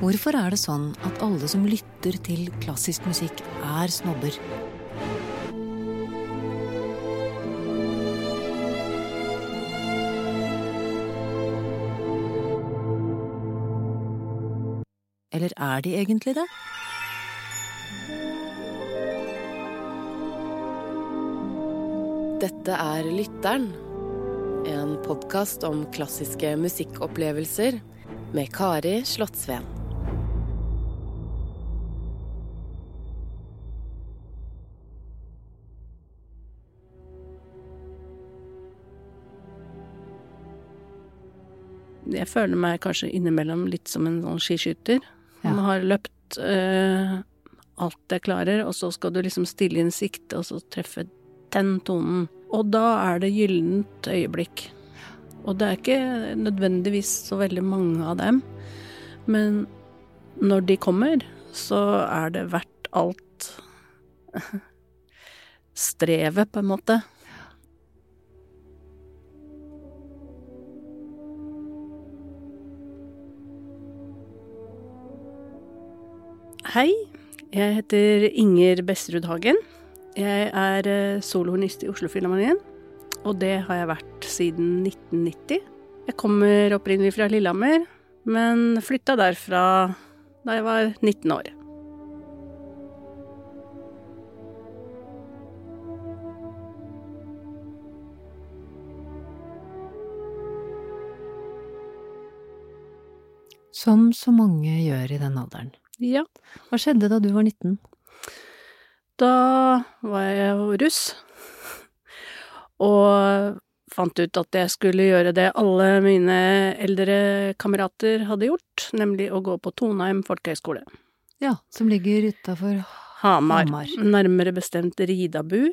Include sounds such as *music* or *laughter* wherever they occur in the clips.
Hvorfor er det sånn at alle som lytter til klassisk musikk, er snobber? Eller er de egentlig det? Dette er Lytteren, en podkast om klassiske musikkopplevelser med Kari Slottsveen. Jeg føler meg kanskje innimellom litt som en sånn skiskytter. Ja. Har løpt eh, alt jeg klarer, og så skal du liksom stille inn sikte, og så treffe den tonen. Og da er det gyllent øyeblikk. Og det er ikke nødvendigvis så veldig mange av dem, men når de kommer, så er det verdt alt *laughs* strevet, på en måte. Hei, jeg heter Inger Besserud Hagen. Jeg er eh, solohornist i Oslofilharmonien, og det har jeg vært siden 1990. Jeg kommer opprinnelig fra Lillehammer, men flytta derfra da jeg var 19 år. Som så mange gjør i den alderen. Ja, Hva skjedde da du var 19? da var jeg russ, og fant ut at jeg skulle gjøre det alle mine eldre kamerater hadde gjort, nemlig å gå på Tonheim folkehøgskole. Ja, som ligger utafor Hamar. Hamar. Nærmere bestemt Ridabu.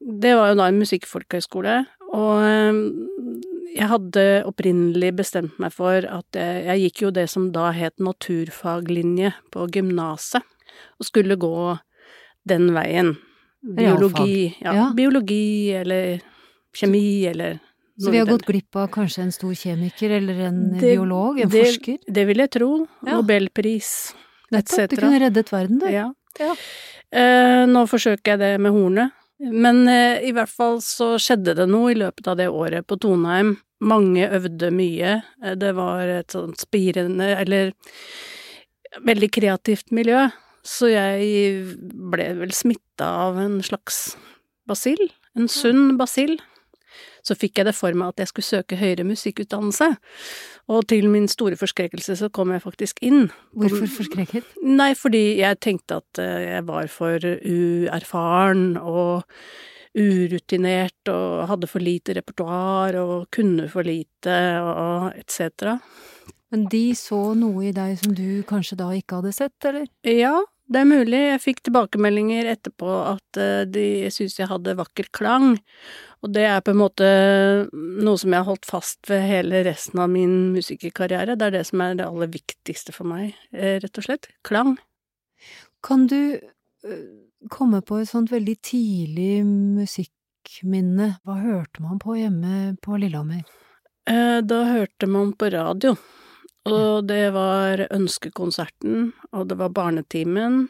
Det var jo da en musikkfolkehøgskole, og jeg hadde opprinnelig bestemt meg for at jeg, jeg gikk jo det som da het naturfaglinje på gymnaset, og skulle gå den veien. Biologi, ja, Ja. biologi eller kjemi eller Så vi har gått glipp av kanskje en stor kjemiker eller en Det- biolog, en det- forsker? Det vil jeg tro. Ja. Nobelpris, Nettopp, etc. du kunne reddet verden, du. Ja. Ja. Eh, nå forsøker jeg det med hornet. Men eh, i hvert fall så skjedde det noe i løpet av det året på Toneheim. Mange øvde mye. Eh, Det var et sånt spirende, eller veldig kreativt miljø. Så jeg ble vel smitta av en slags basill. En sunn basill. Så fikk jeg det for meg at jeg skulle søke høyere musikkutdannelse. Og til min store forskrekkelse så kom jeg faktisk inn. Hvorfor forskrekket? Nei, fordi jeg tenkte at eh, jeg var for uerfaren og urutinert og hadde for lite repertoar og kunne for lite og etc. Men de så noe i deg som du kanskje da ikke hadde sett, eller? Ja, det er mulig. Jeg fikk tilbakemeldinger etterpå at eh, de syntes jeg hadde vakker klang. Og det er på en måte noe som jeg har holdt fast ved hele resten av min musikerkarriere. Det er det som er det aller viktigste for meg, eh, rett og slett. Klang. Kan du øh, komme på et sånt veldig tidlig musikkminne? Hva hørte man på hjemme på Lillehammer? Eh, Da hørte man på radio, og det var Ønskekonserten, og det var Barnetimen.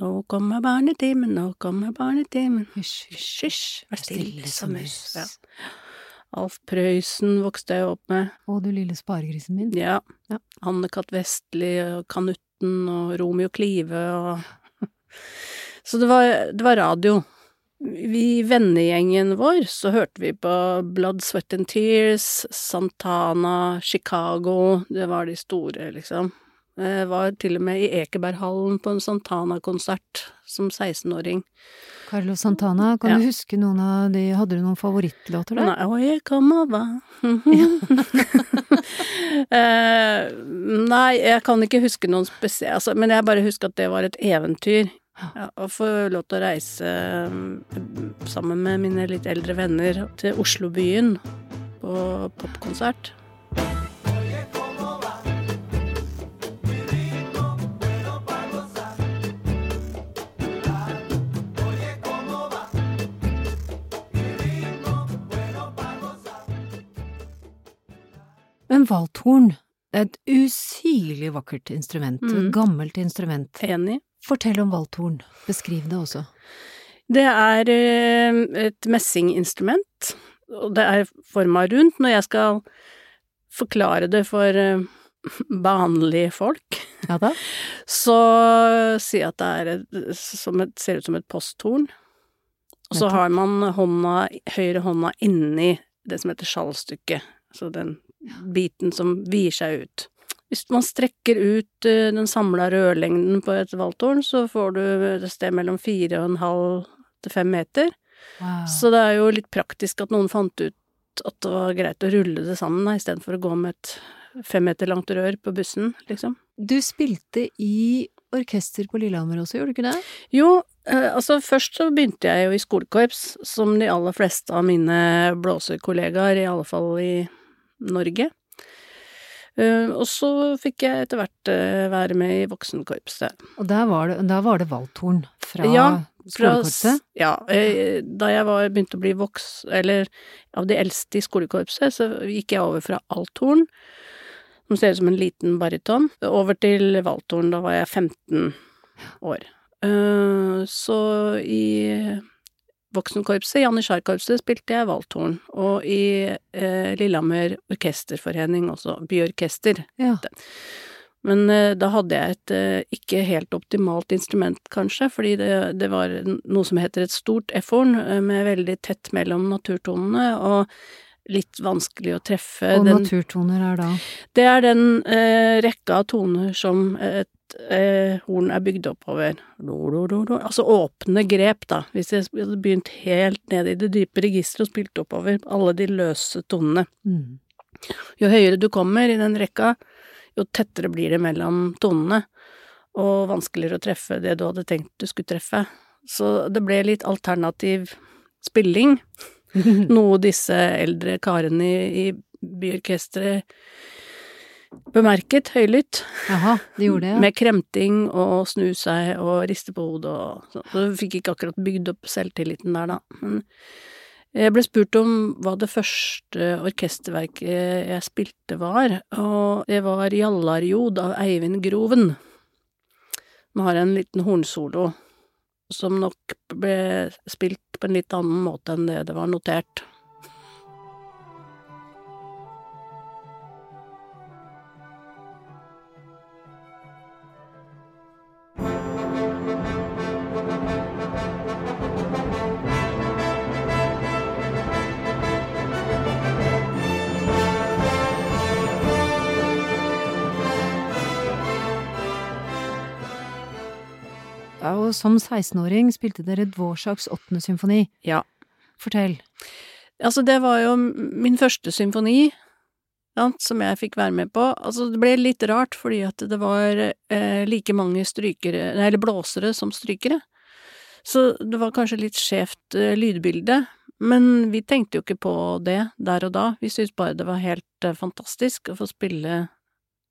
Nå kommer barnetimen, nå kommer barnetimen. Hysj, Hysj, hysj, vær stille som mus. Ja. Alf Prøysen vokste jeg opp med. Å, du lille sparegrisen min. Ja. Ja. Anne-Kat. Vestli og Kanutten og Romeo Klive og *laughs* Så det var, det var radio. Vi i vennegjengen vår så hørte vi på Blood, Sweat and Tears, Santana, Chicago, det var de store, liksom. Jeg var til og med i Ekeberghallen på en Santana-konsert som 16-åring. Carlos Santana, kan Ja. du huske noen av de Hadde du noen favorittlåter der? Nei, og come over. *laughs* eh, Nei, jeg kan ikke huske noen spesielle altså, Men jeg bare husker at det var et eventyr. Ja, å få lov til å reise mm, sammen med mine litt eldre venner til Oslobyen på popkonsert. Men valthorn, Det er et usigelig vakkert instrument. Mm. Et gammelt instrument. Enig. Fortell om valthorn. Beskriv det også. Det er eh, et messinginstrument, og det er forma rundt. Når jeg skal forklare det for eh, vanlige folk, Ja da? *laughs* så sier jeg at det er som et, ser ut som et posthorn. Og så har man hånda, høyre hånda inni det som heter skjallstykket, så den biten som vier seg ut. Hvis man strekker ut eh, den samla rørlengden på et valthorn, så får du et sted mellom fire og en halv til fem meter. Wow. Så det er jo litt praktisk at noen fant ut at det var greit å rulle det sammen, istedenfor å gå med et fem meter langt rør på bussen, liksom. Du spilte i orkester på Lillehammer også, gjorde du ikke det? Jo, eh, altså først så begynte jeg jo i skolekorps, som de aller fleste av mine blåserkollegaer, i alle fall i Norge. Eh, og så fikk jeg etter hvert eh, være med i voksenkorpset. Og der var det, der var det valthorn fra Ja, skolekorpset? Ja, eh, da jeg var, begynte å bli voks, eller av de eldste i skolekorpset, så gikk jeg over fra althorn, som ser ut som en liten baryton, over til valthorn. Da var jeg 15 år. Så i voksenkorpset, Janitsjarkorpset, spilte jeg valthorn, og i eh, Lillehammer orkesterforening også, byorkester. Ja. Men eh, da hadde jeg et eh, ikke helt optimalt instrument, kanskje, fordi det, det var noe som heter et stort F-horn, eh, med veldig tett mellom naturtonene, og litt vanskelig å treffe. Og den, naturtoner er da det er den eh, rekka av toner som et eh, horn er bygd oppover. Altså åpne grep, da. Hvis jeg hadde begynt helt ned i det dype registeret og spilt oppover alle de løse tonene. mm. Jo høyere du kommer i den rekka, jo tettere blir det mellom tonene, og vanskeligere å treffe det du hadde tenkt du skulle treffe. Så det ble litt alternativ spilling, *laughs* noe disse eldre karene i, i byorkesteret bemerket høylytt, Jaha, de gjorde det, ja. med kremting og snu seg og riste på hodet og sånn. Så fikk ikke akkurat bygd opp selvtilliten der, da. Men jeg ble spurt om hva det første orkesterverket jeg spilte var, og det var Jallarjod av Eivind Groven. Den har en liten hornsolo som nok ble spilt på en litt annen måte enn det det var notert. Ja, og som 16-åring spilte dere Dvorsaks åttende symfoni. Ja. Fortell. Altså, det var jo min første symfoni, sant, som jeg fikk være med på. Altså, det ble litt rart, fordi at det var eh, like mange strykere, eller blåsere som strykere. Så det var kanskje litt skjevt eh, lydbilde, men vi tenkte jo ikke på det der og da. Vi syntes bare det var helt eh, fantastisk å få spille,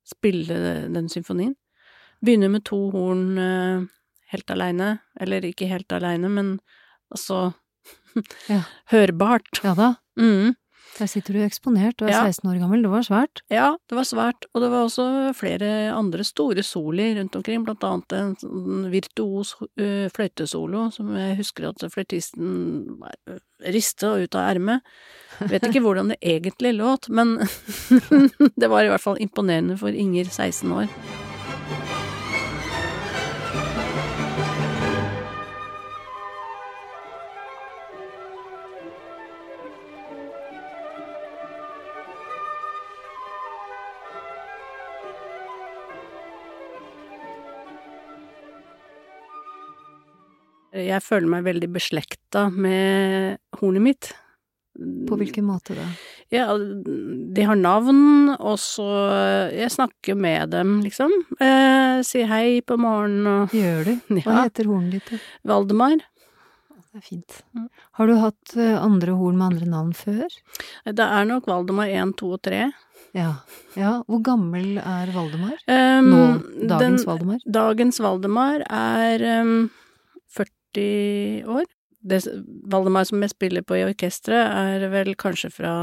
spille den symfonien. Begynner med to horn eh, helt aleine, eller ikke helt aleine, men altså *laughs* Ja. hørbart. Ja da, Mm. der sitter du eksponert du er Ja. 16 år gammel. Det var svært. Ja, det var svært, og det var også flere andre store soli rundt omkring, blant annet en sånn virtuos fløytesolo som jeg husker at fløytisten rista ut av ermet. Vet ikke hvordan det egentlig låt, men *laughs* det var i hvert fall imponerende for Inger, 16 år. Jeg føler meg veldig beslekta med hornet mitt. På hvilken måte da? Ja, de har navn, og så Jeg snakker med dem, liksom. Eh, sier hei på morgenen og Gjør du? *laughs* Hva Ja. heter hornet ditt? da? Valdemar. Det er fint. Mm. Har du hatt eh, andre horn med andre navn før? Det er nok Valdemar 1, 2 og 3. Ja. ja. Hvor gammel er Valdemar? Um, Nå, dagens den- Valdemar? Dagens Valdemar er um, 40 år. Det Valdemar som jeg spiller på i orkesteret, er vel kanskje fra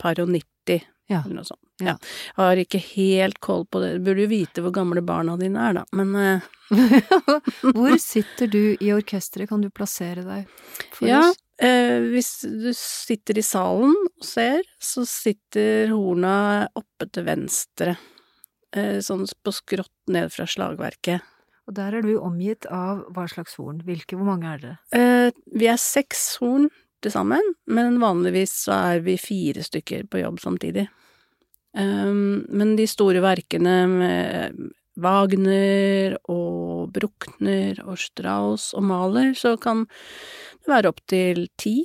par og 90, Ja. eller noe sånt. Ja. Har ikke helt koll på det. Du burde jo vite hvor gamle barna dine er, da, men eh, *laughs* Hvor sitter du i orkesteret, kan du plassere deg for ja. oss? Eh, hvis du sitter i salen og ser, så sitter horna oppe til venstre. Eh, sånn på skrått ned fra slagverket. Og der er du omgitt av hva slags horn? Hvilke, hvor mange er dere? Eh, vi er seks horn til sammen, men vanligvis så er vi fire stykker på jobb samtidig. Um, men de store verkene med Wagner og Bruckner og Strauss og Mahler, så kan det være opptil ti.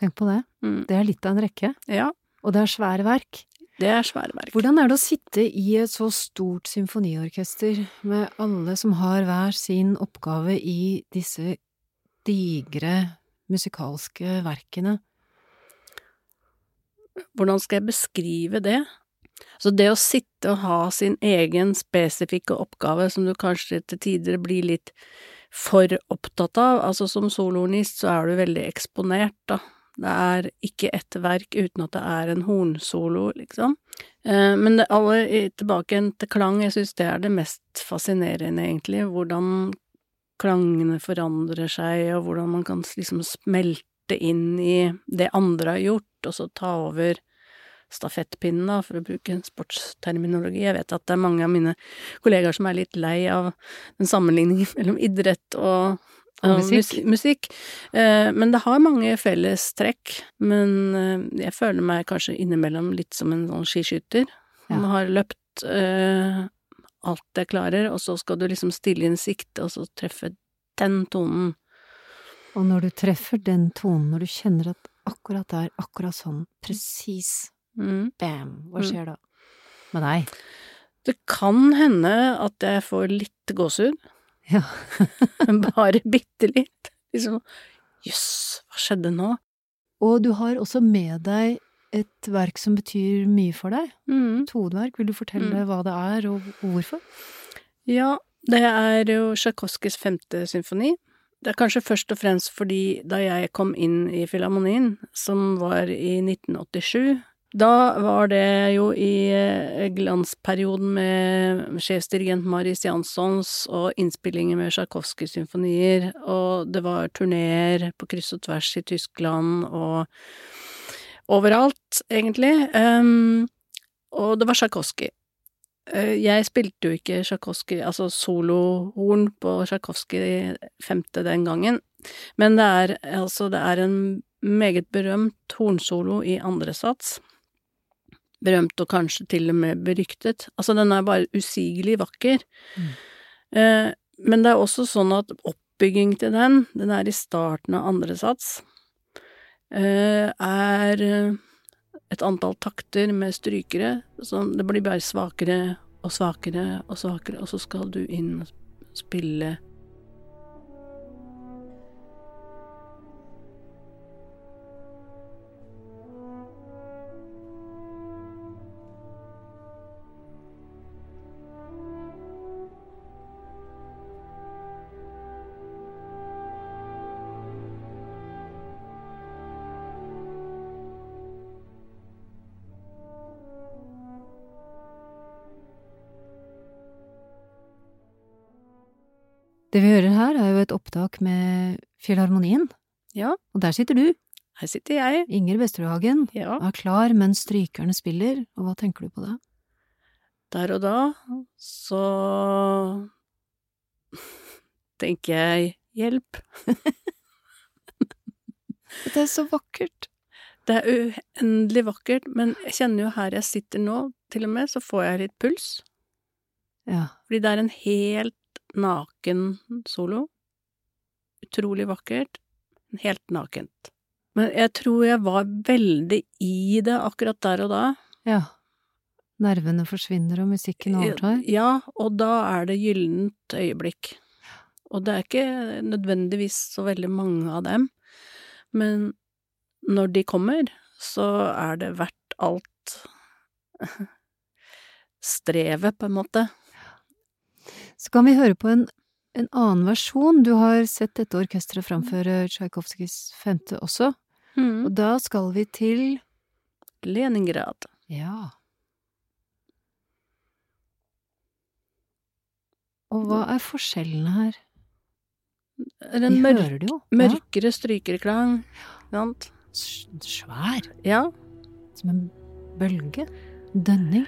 Tenk på det. Mm. Det er litt av en rekke. Ja, Og det er svære verk. Det er svære verk. Hvordan er det å sitte i et så stort symfoniorkester med alle som har hver sin oppgave i disse digre musikalske verkene? Hvordan skal jeg beskrive det? Så det å sitte og ha sin egen spesifikke oppgave som du kanskje til tider blir litt for opptatt av, altså som soloornist så er du veldig eksponert, da. Det er ikke ett verk uten at det er en hornsolo, liksom. Eh, Men det aller tilbake til klang, jeg syns det er det mest fascinerende, egentlig, hvordan klangene forandrer seg, og hvordan man kan liksom smelte inn i det andre har gjort, og så ta over stafettpinnen, da, for å bruke en sportsterminologi. Jeg vet at det er mange av mine kollegaer som er litt lei av den sammenligningen *laughs* mellom idrett og Og og musikk. mus- musikk. Eh, men det har mange felles trekk. Men eh, jeg føler meg kanskje innimellom litt som en sånn skiskytter. Som Ja. har løpt eh, alt jeg klarer, og så skal du liksom stille inn sikte, og så treffe den tonen. Og når du treffer den tonen, når du kjenner at akkurat det er akkurat sånn, presis, Mm. bam, hva Mm. skjer da? Med deg? Det kan hende at jeg får litt gåsehud. *laughs* Ja. Bare bitte litt. Liksom jøss, hva skjedde nå? Og du har også med deg et verk som betyr mye for deg. Mm. Et hovedverk. Vil du fortelle Mm. hva det er, og hvorfor? Ja, det er jo Tsjajkovskijs femte symfoni. Det er kanskje først og fremst fordi da jeg kom inn i Filharmonien, som var i 1987, da var det jo i eh, glansperioden med sjefsdirigent Maris Janssons og innspillinger med Tsjajkovskij-symfonier, og det var turneer på kryss og tvers i Tyskland og overalt, egentlig. Um, og det var Tsjajkovskij. Eh, Jeg spilte jo ikke Tsjajkovskij, altså solohorn på Tsjajkovskij femte den gangen, men det er altså, det er en meget berømt hornsolo i andre sats. Berømt og kanskje til og med beryktet. Altså, den er bare usigelig vakker. Mm. Eh, men det er også sånn at oppbygging til den, den er i starten av andre sats, eh, er eh, et antall takter med strykere, så det blir bare svakere og svakere og svakere, og så skal du inn og spille Det vi hører her, er jo et opptak med Filharmonien. Ja, Og der sitter du, her sitter jeg. Inger Vesterhagen, Ja. er klar mens strykerne spiller, og hva tenker du på da? Der og da så tenker jeg hjelp. *laughs* Det er så vakkert! Det er uendelig vakkert, men jeg kjenner jo her jeg sitter nå, til og med, så får jeg litt puls. Ja. Fordi det er en helt naken solo. Utrolig vakkert. Helt nakent. Men jeg tror jeg var veldig i det akkurat der og da. Ja. Nervene forsvinner, og musikken overtar. Ja, og da er det gyllent øyeblikk. Og det er ikke nødvendigvis så veldig mange av dem, men når de kommer, så er det verdt alt *laughs* strevet, på en måte. Så kan vi høre på en, en annen versjon. Du har sett dette orkesteret framføre Tsjajkovskijs femte også. Mm. Og da skal vi til Leningrad. Ja. Og hva er forskjellene her? Er en mørk, hører det jo. Ja. mørkere strykerklang. Sant? Svær. Ja. Som en bølge. Dønning.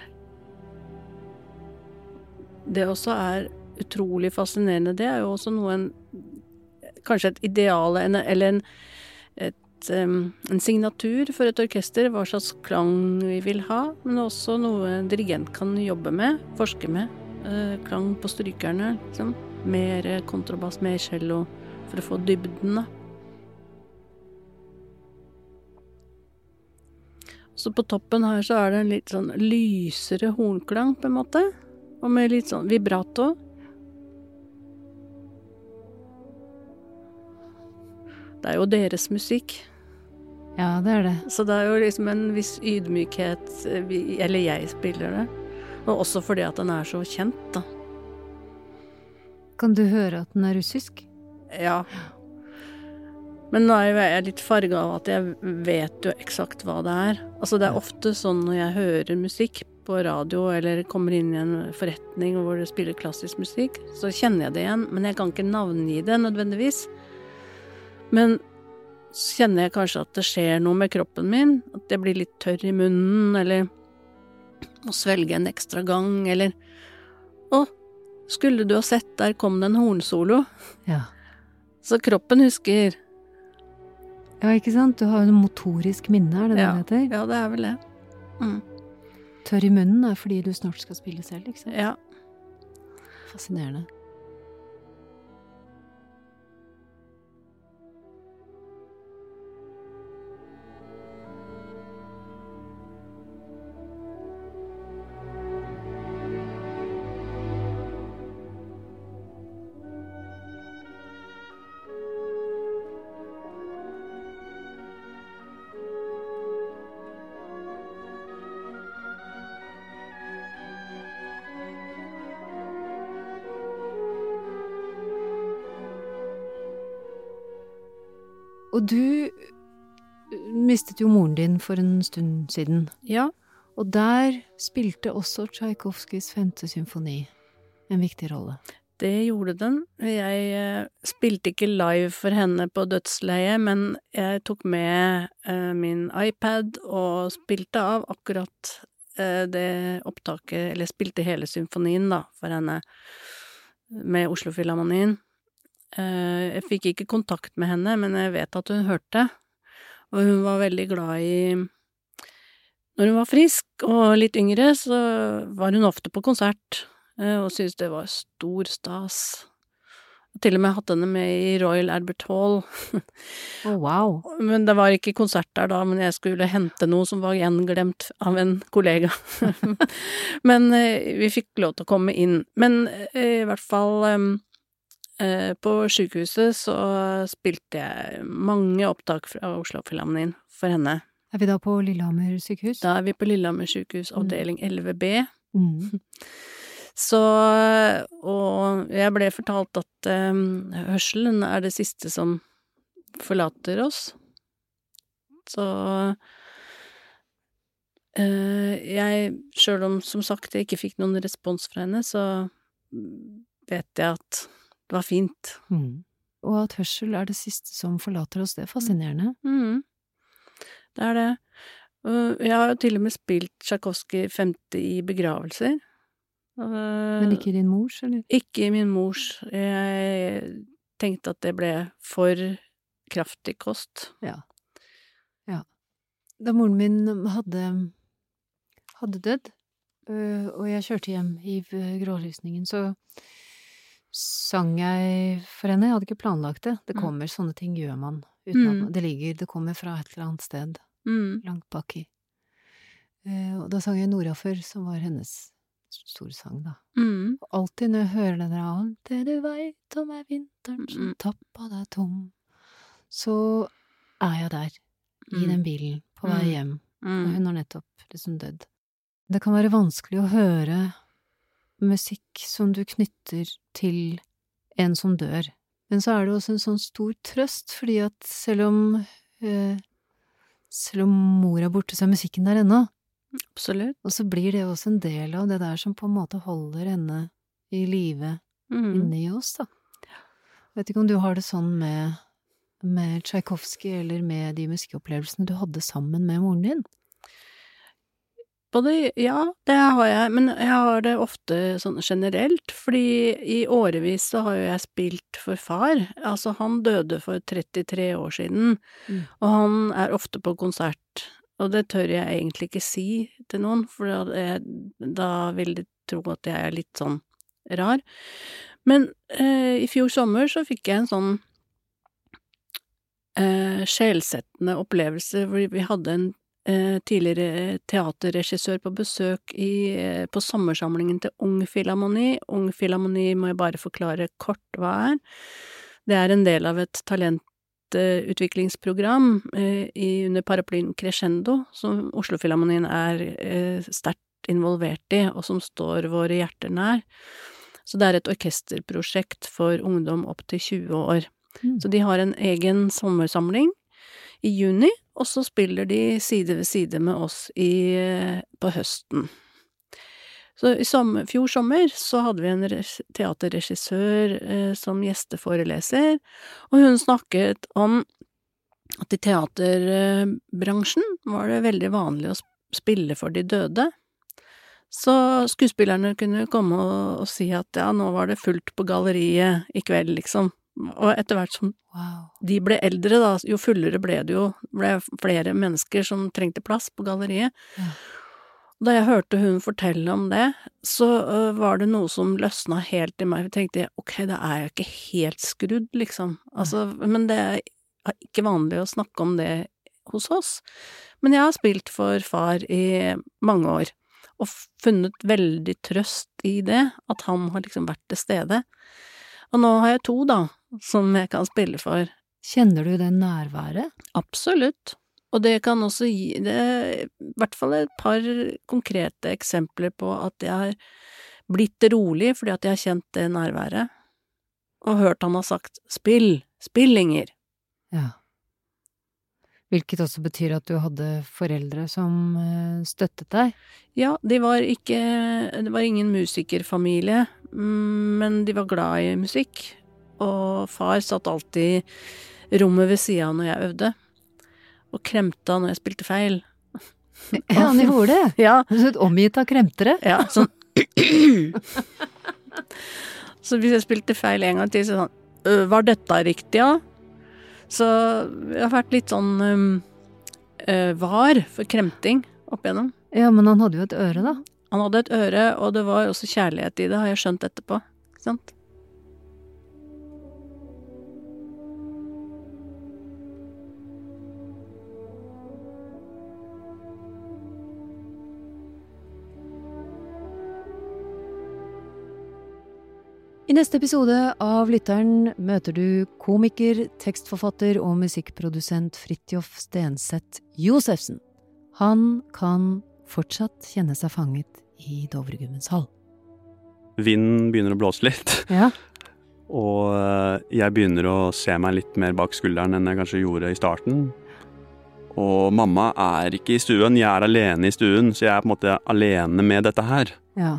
Det også er utrolig fascinerende. Det er jo også noe en Kanskje et ideal eller en, et, en signatur for et orkester, hva slags klang vi vil ha. Men også noe en dirigent kan jobbe med, forske med. Eh, klang på strykerne, liksom. Mer kontrabass, mer cello, for å få dybden, da. Så på toppen her så er det en litt sånn lysere hornklang, på en måte. Og med litt sånn vibrato. Det er jo deres musikk, Ja, det er det. så det er jo liksom en viss ydmykhet eh, Eller jeg spiller det. Og også fordi at den er så kjent, da. Kan du høre at den er russisk? Ja. Men nå er jeg litt farga av at jeg vet jo eksakt hva det er. Altså det er ofte sånn når jeg hører musikk på radio eller kommer inn i en forretning hvor det spiller klassisk musikk, så kjenner jeg det igjen, men jeg kan ikke navngi det nødvendigvis. Men så kjenner jeg kanskje at det skjer noe med kroppen min, at jeg blir litt tørr i munnen, eller må svelge en ekstra gang, eller Å, skulle du ha sett, der kom det en hornsolo. Ja. Så kroppen husker. Ja, ikke sant? Du har jo noe motorisk minne, er det Ja. det det heter? Ja, det er vel det. Mm. Tørr i munnen er fordi du snart skal spille selv, ikke sant? Ja. Fascinerende. Og du mistet jo moren din for en stund siden. ja. Og der spilte også Tsjajkovskijs femte symfoni en viktig rolle. Det gjorde den. Jeg eh, spilte ikke live for henne på dødsleiet, men jeg tok med eh, min iPad og spilte av akkurat det opptaket, eller spilte hele symfonien, da, for henne, med Oslo-filharmonien. Eh, jeg fikk ikke kontakt med henne, men jeg vet at hun hørte, og hun var veldig glad i Når hun var frisk og litt yngre, så var hun ofte på konsert eh, og syntes det var stor stas. Til og med hatt henne med i Royal Albert Hall. Å, wow! *laughs* Men det var ikke konsert der da, men jeg skulle hente noe som var gjenglemt av en kollega. *laughs* men eh, vi fikk lov til å komme inn. Men eh, i hvert fall eh, eh, på sykehuset så spilte jeg mange opptak fra Oslo-Filharmonien for henne. Er vi da på Lillehammer sykehus? Da er vi på Lillehammer sykehus, avdeling 11B. Mm. *laughs* Så Og jeg ble fortalt at um, hørselen er det siste som forlater oss. Så uh, jeg, sjøl om som sagt jeg ikke fikk noen respons fra henne, så vet jeg at det var fint. Mm. Og at hørsel er det siste som forlater oss, det er fascinerende. Mm. Det er det. Jeg har jo til og med spilt Tsjajkovskij femte i begravelser. Men ikke i din mors, eller? Ikke i min mors. Jeg tenkte at det ble for kraftig kost. Ja. Da moren min hadde, hadde dødd, øh, og jeg kjørte hjem i grålysningen, så sang jeg for henne. Jeg hadde ikke planlagt det. Det Mm. kommer, sånne ting gjør man. Uten Mm. det ligger, det kommer fra et eller annet sted Mm. langt baki. Eh, Og da sang jeg Nordafor, som var hennes store sang, da. Mm. Og alltid når jeg hører den der Alt det du veit om er vinteren som Mm. tappa deg tom, så er jeg der, i Mm. den bilen, på vei Mm. hjem. Og Mm. hun har nettopp liksom dødd. Det kan være vanskelig å høre musikk som du knytter til en som dør. Men så er det også en sånn stor trøst, fordi at selv om eh, Selv om mor er borte, så er musikken der ennå. Absolutt. Og så blir det også en del av det der som på en måte holder henne i live Mm. inni oss, da. Vet ikke om du har det sånn med, med Tsjajkovskij eller med de musikkopplevelsene du hadde sammen med moren din? Både, ja, det har jeg, men jeg har det ofte sånn generelt, fordi i årevis så har jo jeg spilt for far. Altså, han døde for 33 år siden, Mm. og han er ofte på konsert, og det tør jeg egentlig ikke si til noen, for da, jeg, da vil de tro at jeg er litt sånn rar. Men eh, i fjor sommer så fikk jeg en sånn eh, sjelsettende opplevelse hvor vi hadde en tidligere teaterregissør på besøk i, eh, på sommersamlingen til Ung Filharmoni. Ung Filharmoni må jeg bare forklare kort hva er. Det er en del av et talentutviklingsprogram eh, i, under paraplyen Crescendo, som Oslo Filharmonien er eh, sterkt involvert i, og som står våre hjerter nær. Så det er et orkesterprosjekt for ungdom opp til 20 år. Mm. Så de har en egen sommersamling i juni, og så spiller de side ved side med oss i, på høsten. Så i sommer, fjor sommer så hadde vi en teaterregissør eh, som gjesteforeleser, og hun snakket om at i teaterbransjen var det veldig vanlig å spille for de døde. Så skuespillerne kunne komme og, og si at ja, nå var det fullt på galleriet i kveld, liksom. Og etter hvert som Wow. de ble eldre, da, jo fullere ble det jo, ble flere mennesker som trengte plass på galleriet. Ja. Da jeg hørte hun fortelle om det, så var det noe som løsna helt i meg. Jeg tenkte ok, da er jeg ikke helt skrudd, liksom. Altså, men det er ikke vanlig å snakke om det hos oss. Men jeg har spilt for far i mange år, og funnet veldig trøst i det, at han har liksom vært til stede. Og nå har jeg to, da, som jeg kan spille for. Kjenner du det nærværet? Absolutt. Og det kan også gi det i hvert fall et par konkrete eksempler på at jeg har blitt rolig fordi at jeg har kjent det nærværet, og hørt han ha sagt spill, spill, Inger. Ja. Hvilket også betyr at du hadde foreldre som eh, støttet deg? Ja, de var ikke Det var ingen musikerfamilie, mm, men de var glad i musikk, og far satt alltid i rommet ved sida av når jeg øvde, og kremta når jeg spilte feil. *laughs* Ja, han gjorde det! Ja, er omgitt av kremtere. Ja, sånn *clears throat* Så hvis jeg spilte feil en gang til, så sånn «Øh, Var dette riktig, ja? Så jeg har vært litt sånn øh, var for kremting opp igjennom. Ja, men han hadde jo et øre, da. Han hadde et øre, og det var også kjærlighet i det, har jeg skjønt etterpå. Ikke sant? I neste episode av Lytteren møter du komiker, tekstforfatter og musikkprodusent Fridtjof Stenseth Josefsen. Han kan fortsatt kjenne seg fanget i Dovregummens hall. Vinden begynner å blåse litt, Ja. *laughs* og eh, jeg begynner å se meg litt mer bak skulderen enn jeg kanskje gjorde i starten. Og mamma er ikke i stuen, jeg er alene i stuen, så jeg er på en måte alene med dette her. ja.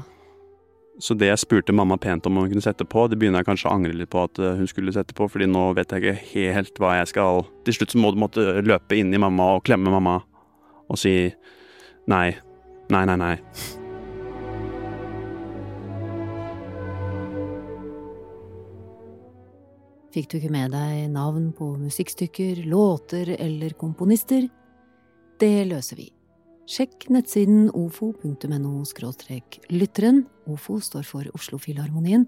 Så det jeg spurte mamma pent om hun kunne sette på, det begynner jeg kanskje å angre litt på at eh, hun skulle sette på, fordi nå vet jeg ikke helt hva jeg skal Til slutt så må du måtte løpe inn i mamma og klemme mamma og si nei, nei, nei, nei. Fikk du ikke med deg navn på musikkstykker, låter eller komponister? Det løser vi. Sjekk nettsiden ofo.no lytteren. Ofo står for Oslofilharmonien.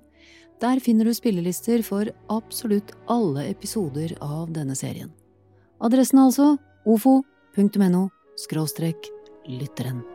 Der finner du spillelister for absolutt alle episoder av denne serien. Adressen altså ofo.no lytteren.